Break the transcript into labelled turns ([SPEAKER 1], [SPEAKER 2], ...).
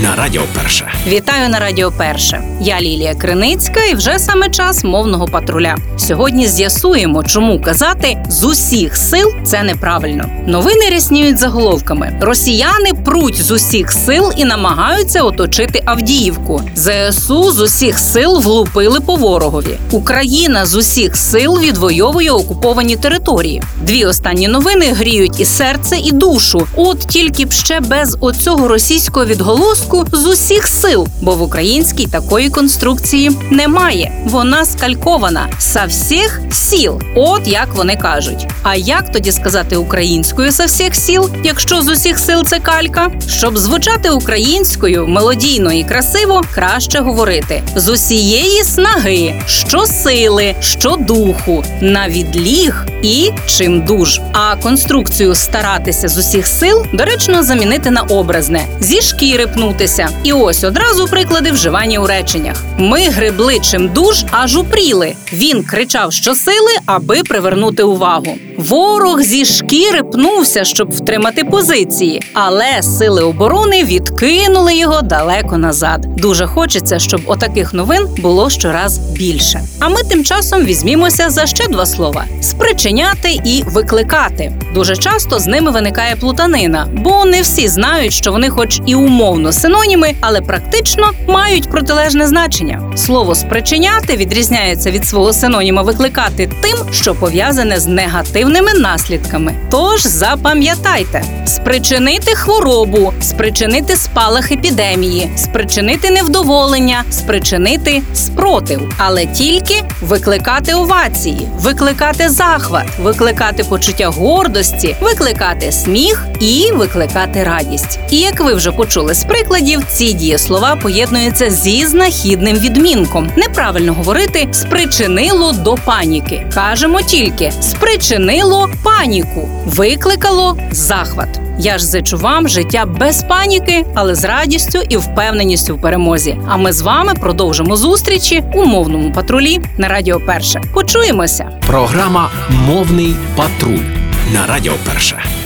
[SPEAKER 1] на Радіо Перше.
[SPEAKER 2] Вітаю на Радіо Перше. Я Лілія Криницька, і вже саме час мовного патруля. Сьогодні з'ясуємо, чому казати з усіх сил це неправильно. Новини рясніють заголовками: росіяни пруть з усіх сил і намагаються оточити Авдіївку. ЗСУ з усіх сил влупили по ворогові. Україна з усіх сил відвоює окуповані території. Дві останні новини гріють і серце, і душу. От тільки б ще без оцього російського відголоску з усіх сил, бо в українській такої конструкції немає. Вона скалькована со всіх сіл. От як вони кажуть. А як тоді сказати українською со всіх сіл, якщо з усіх сил це калька? Щоб звучати українською мелодійно і красиво, краще говорити з усієї снаги, що сили, що духу, на відліг і чим дуж. А конструкцію старатися з усіх сил доречно замінити на образне зі шкіри пнутися. І ось одразу приклади вживання у реченнях. Ми гребли чим дуж, аж упріли. Він кричав, що сили, аби привернути увагу. Ворог зі шкіри пнувся, щоб втримати позиції, але сили оборони відкинули його далеко назад. Дуже хочеться, щоб отаких новин було щораз більше. А ми тим часом візьмімося за ще два слова: спричиняти і викликати. Дуже часто з ними виникає плутанина, бо не всі знають, що вони, хоч і умовно синоніми, але практично мають протилежне значення. Слово спричиняти відрізняється від свого синоніма викликати тим, що пов'язане з негативними наслідками. Тож запам'ятайте: спричинити хворобу, спричинити спалах епідемії, спричинити невдоволення, спричинити спротив, але тільки викликати овації, викликати захват, викликати почуття гордості, викликати сміх і викликати радість. І як ви вже почули з прикладів, ці дієслова поєднуються зі знахідним відмінком. Неправильно говорити спричинило до паніки. Кажемо тільки спричинило паніку, викликало захват. Я ж зичу вам життя без паніки, але з радістю і впевненістю в перемозі. А ми з вами продовжимо зустрічі у мовному патрулі на Радіо Перше. Почуємося.
[SPEAKER 1] Програма Мовний патруль на Радіо Перше.